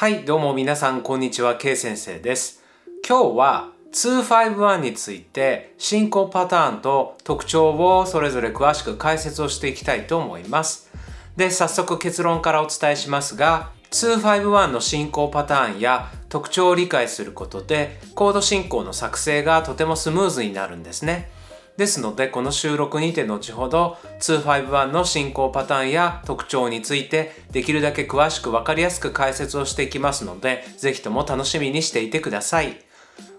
はい、どうも皆さん、こんにちは、K 先生です。今日は251について進行パターンと特徴をそれぞれ詳しく解説をしていきたいと思います。で、早速結論からお伝えしますが、251の進行パターンや特徴を理解することでコード進行の作成がとてもスムーズになるんですね。ですのでこの収録にて後ほど251の進行パターンや特徴についてできるだけ詳しく分かりやすく解説をしていきますのでぜひとも楽しみにしていてください。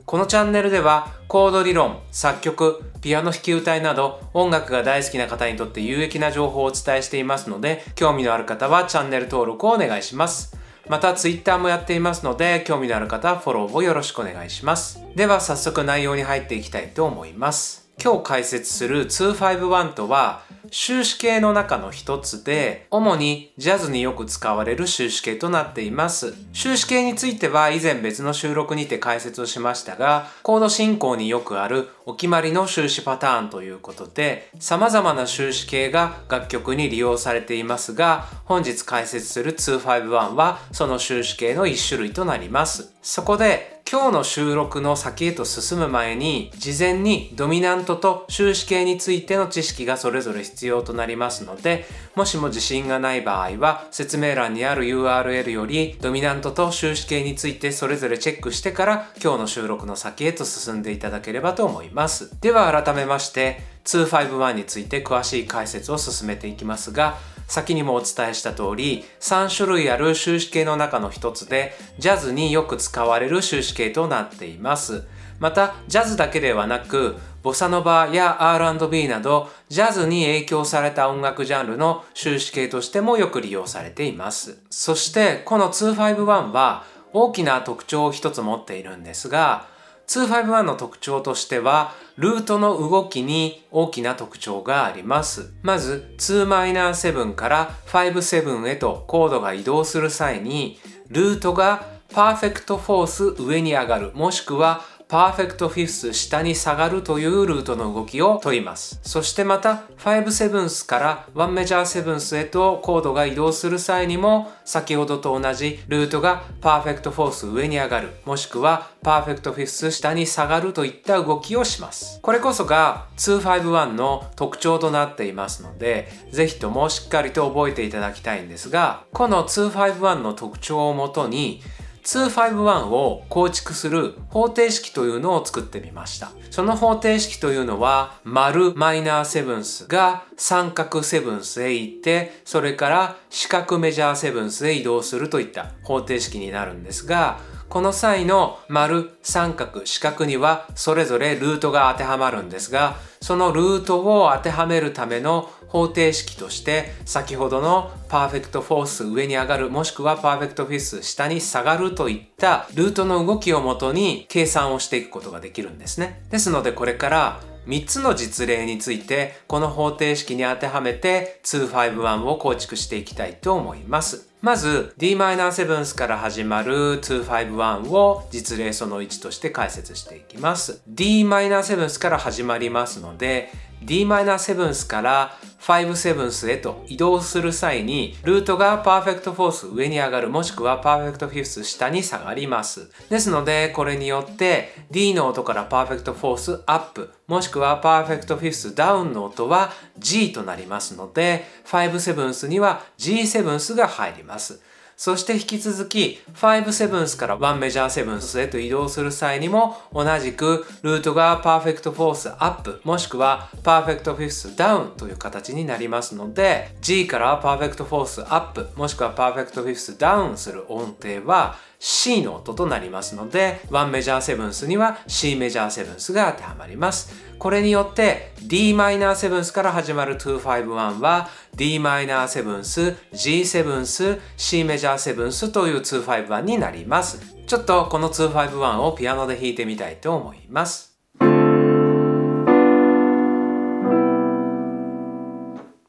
このチャンネルではコード理論、作曲、ピアノ弾き歌いなど音楽が大好きな方にとって有益な情報をお伝えしていますので興味のある方はチャンネル登録をお願いします。また Twitter もやっていますので興味のある方はフォローをよろしくお願いします。では早速内容に入っていきたいと思います。今日解説する251とは終止形の中の一つで主にジャズによく使われる終止形となっています。終止形については以前別の収録にて解説をしましたがコード進行によくあるお決まりの終止パターンということで様々な終止形が楽曲に利用されていますが本日解説する251はその終止形の一種類となります。そこで今日の収録の先へと進む前に事前にドミナントと終止形についての知識がそれぞれ必要となりますのでもしも自信がない場合は説明欄にある URL よりドミナントと終止形についてそれぞれチェックしてから今日の収録の先へと進んでいただければと思います。では改めまして251について詳しい解説を進めていきますが先にもお伝えした通り3種類ある終止形の中の一つでジャズによく使われる終止形となっています。またジャズだけではなくボサノバや R&B などジャズに影響された音楽ジャンルの終止形としてもよく利用されています。そしてこの251は大きな特徴を一つ持っているんですが251の特徴としてはルートの動きに大きな特徴がありますまず 2m7 から57へとコードが移動する際にルートが perfect fourth 上に上がるもしくは perfect fifth 下に下がるというルートの動きを取ります。そしてまた5セブンスから1メジャーセブンスへとコードが移動する際にも先ほどと同じルートが perfect fourth 上に上がるもしくは perfect fifth 下に下がるといった動きをします。これこそが251の特徴となっていますのでぜひともしっかりと覚えていただきたいんですがこの251の特徴をもとに251を構築する方程式というのを作ってみましたその方程式というのは丸マイナーセブンスが三角セブンスへ行ってそれから四角メジャーセブンスへ移動するといった方程式になるんですがこの際の丸、三角、四角にはそれぞれルートが当てはまるんですがそのルートを当てはめるための方程式として先ほどのパーフェクトフォース上に上がるもしくはパーフェクトフィス下に下がるといったルートの動きをもとに計算をしていくことができるんですね。ですのでこれから3つの実例についてこの方程式に当てはめて251を構築していきたいと思います。まず Dm7 から始まる251を実例その1として解説していきます Dm7 から始まりますので Dm7 から5セブンスへと移動する際にルートが perfect fourth 上に上がるもしくは perfect fifth 下に下がります。ですのでこれによって D の音から perfect fourth アップもしくは perfect fifth ダウンの音は G となりますので5セブンスには G セブンスが入ります。そして引き続き5セブンスから1メジャーセブンスへと移動する際にも同じくルートが perfect fourth アップもしくは perfect fifth ダウンという形になりますので G から perfect fourth アップもしくは perfect fifth ダウンする音程は C の音となりますので1メジャーセブンスには C メジャーセブンスが当てはまります。これによって d マイナーセブンスから始まる251は d マイナーセブンス G セブンス C メジャーセブンスという251になります。ちょっとこの251をピアノで弾いてみたいと思います。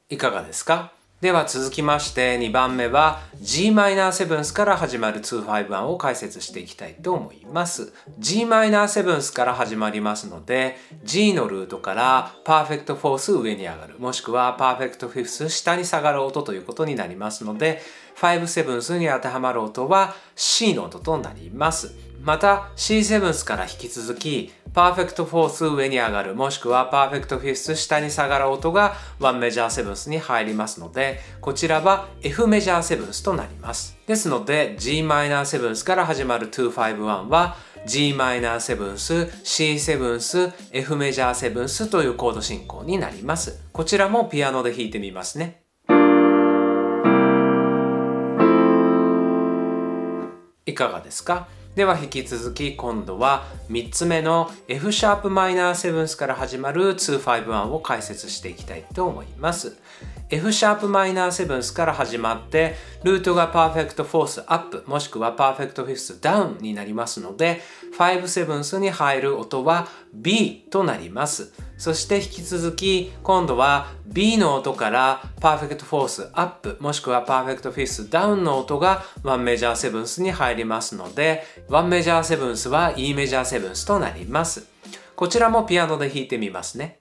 いかがですか？では続きまして2番目は Gm7 から始まる251を解説していきたいと思います Gm7 から始まりますので G のルートから perfect fourth 上に上がるもしくは perfect fifth 下に下がる音ということになりますので5セブンスに当てはまる音は C の音となります。また C セブンスから引き続き perfect fourth 上に上がるもしくは perfect fifth 下に下がる音が1メジャーセブンスに入りますのでこちらは F メジャーセブンスとなります。ですので g マイナーセブンスから始まる251は g マイナーセブンス C セブンス F メジャーセブンスというコード進行になります。こちらもピアノで弾いてみますね。いかがですか？では引き続き今度は3つ目の F シャープマイナーセブンスから始まる251を解説していきたいと思います。F シャープマイナーセブンスから始まってルートが perfect fourth アップもしくは perfect fifth ダウンになりますので5セブンスに入る音は B となります。そして引き続き今度は B の音から perfect fourth アップもしくは perfect fifth ダウンの音が1メジャーセブンスに入りますので1メジャーセブンスは E メジャーセブンスとなります。こちらもピアノで弾いてみますね。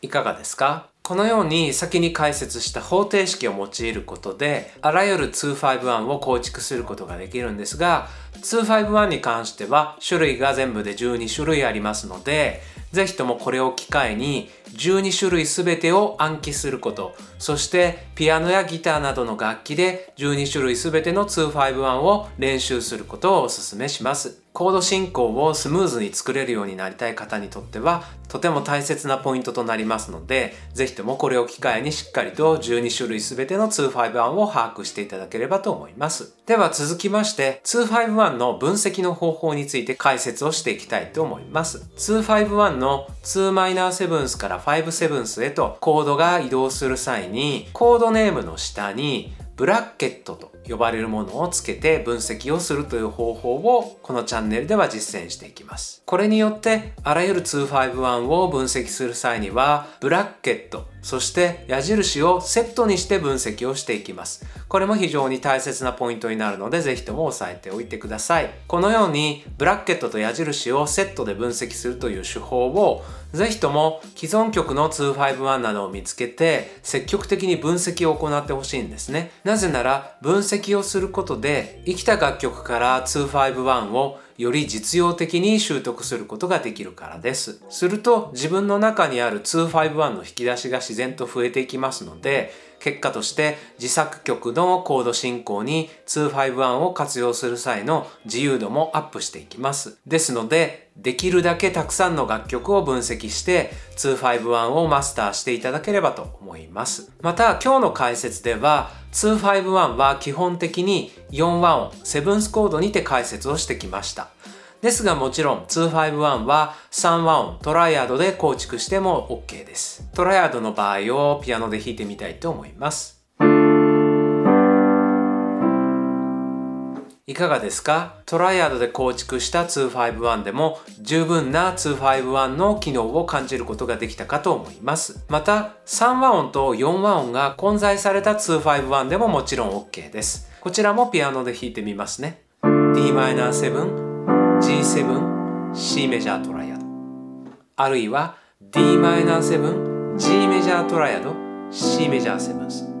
いかがですか？このように先に解説した方程式を用いることであらゆる251を構築することができるんですが251に関しては種類が全部で12種類ありますのでぜひともこれを機会に12種類全てを暗記することそしてピアノやギターなどの楽器で12種類全ての251を練習することをお勧めします。コード進行をスムーズに作れるようになりたい方にとってはとても大切なポイントとなりますのでぜひともこれを機会にしっかりと12種類全ての251を把握していただければと思います。では続きまして251の分析の方法について解説をしていきたいと思います。251の2マイナーセブンスから5セブンスへとコードが移動する際にコードネームの下にブラッケットと呼ばれるものをつけて分析をするという方法をこのチャンネルでは実践していきます。これによってあらゆる251を分析する際にはブラッケットそして矢印をセットにして分析をしていきます。これも非常に大切なポイントになるのでぜひとも押さえておいてください。このようにブラッケットと矢印をセットで分析するという手法をぜひとも既存曲の251などを見つけて積極的に分析を行ってほしいんですね。なぜなら分析をすることで生きた楽曲から251をより実用的に習得することができるからです。すると自分の中にある251の引き出しが自然と増えていきますので結果として自作曲のコード進行に251を活用する際の自由度もアップしていきます。ですのでできるだけたくさんの楽曲を分析して251をマスターしていただければと思います。また今日の解説では251は基本的に4和音、セブンスコードにて解説をしてきました。ですがもちろん251は3和音トライアードで構築しても OK です。トライアードの場合をピアノで弾いてみたいと思います。いかがですか？トライアドで構築した251でも十分な251の機能を感じることができたかと思います。また3和音と4和音が混在された251でももちろん OK です。こちらもピアノで弾いてみますね。Dm7、G7、C メジャートライアド。あるいは Dm7、G メジャートライアド、C メジャーセブンス。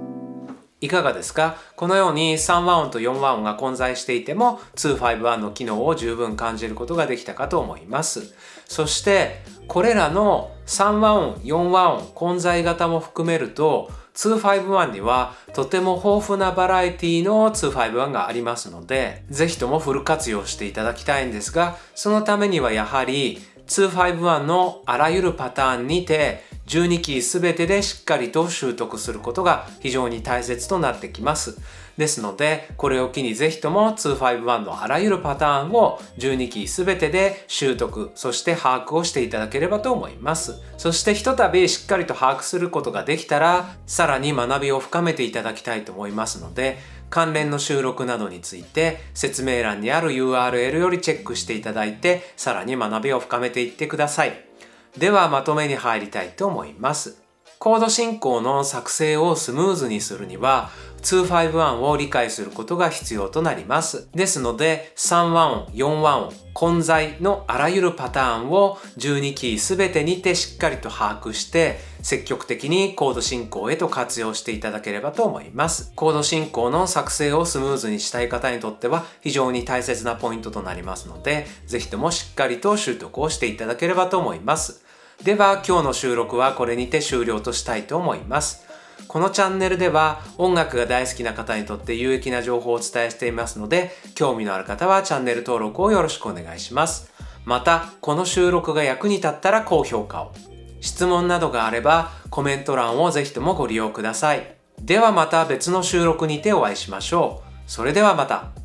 いかがですか？このように3和音と4和音が混在していても251の機能を十分感じることができたかと思います。そしてこれらの3和音、4和音、混在型も含めると251にはとても豊富なバラエティの251がありますのでぜひともフル活用していただきたいんですがそのためにはやはり251のあらゆるパターンにて12キーすべてでしっかりと習得することが非常に大切となってきます。ですので、これを機にぜひとも251のあらゆるパターンを12キーすべてで習得、そして把握をしていただければと思います。そしてひとたびしっかりと把握することができたら、さらに学びを深めていただきたいと思いますので、関連の収録などについて説明欄にある URL よりチェックしていただいて、さらに学びを深めていってください。ではまとめに入りたいと思います。コード進行の作成をスムーズにするには251を理解することが必要となります。ですので、3和音、4和音、混在のあらゆるパターンを12キーすべてにてしっかりと把握して、積極的にコード進行へと活用していただければと思います。コード進行の作成をスムーズにしたい方にとっては非常に大切なポイントとなりますので、ぜひともしっかりと習得をしていただければと思います。では今日の収録はこれにて終了としたいと思います。このチャンネルでは音楽が大好きな方にとって有益な情報をお伝えしていますので興味のある方はチャンネル登録をよろしくお願いします。またこの収録が役に立ったら高評価を質問などがあればコメント欄をぜひともご利用ください。ではまた別の収録にてお会いしましょう。それではまた。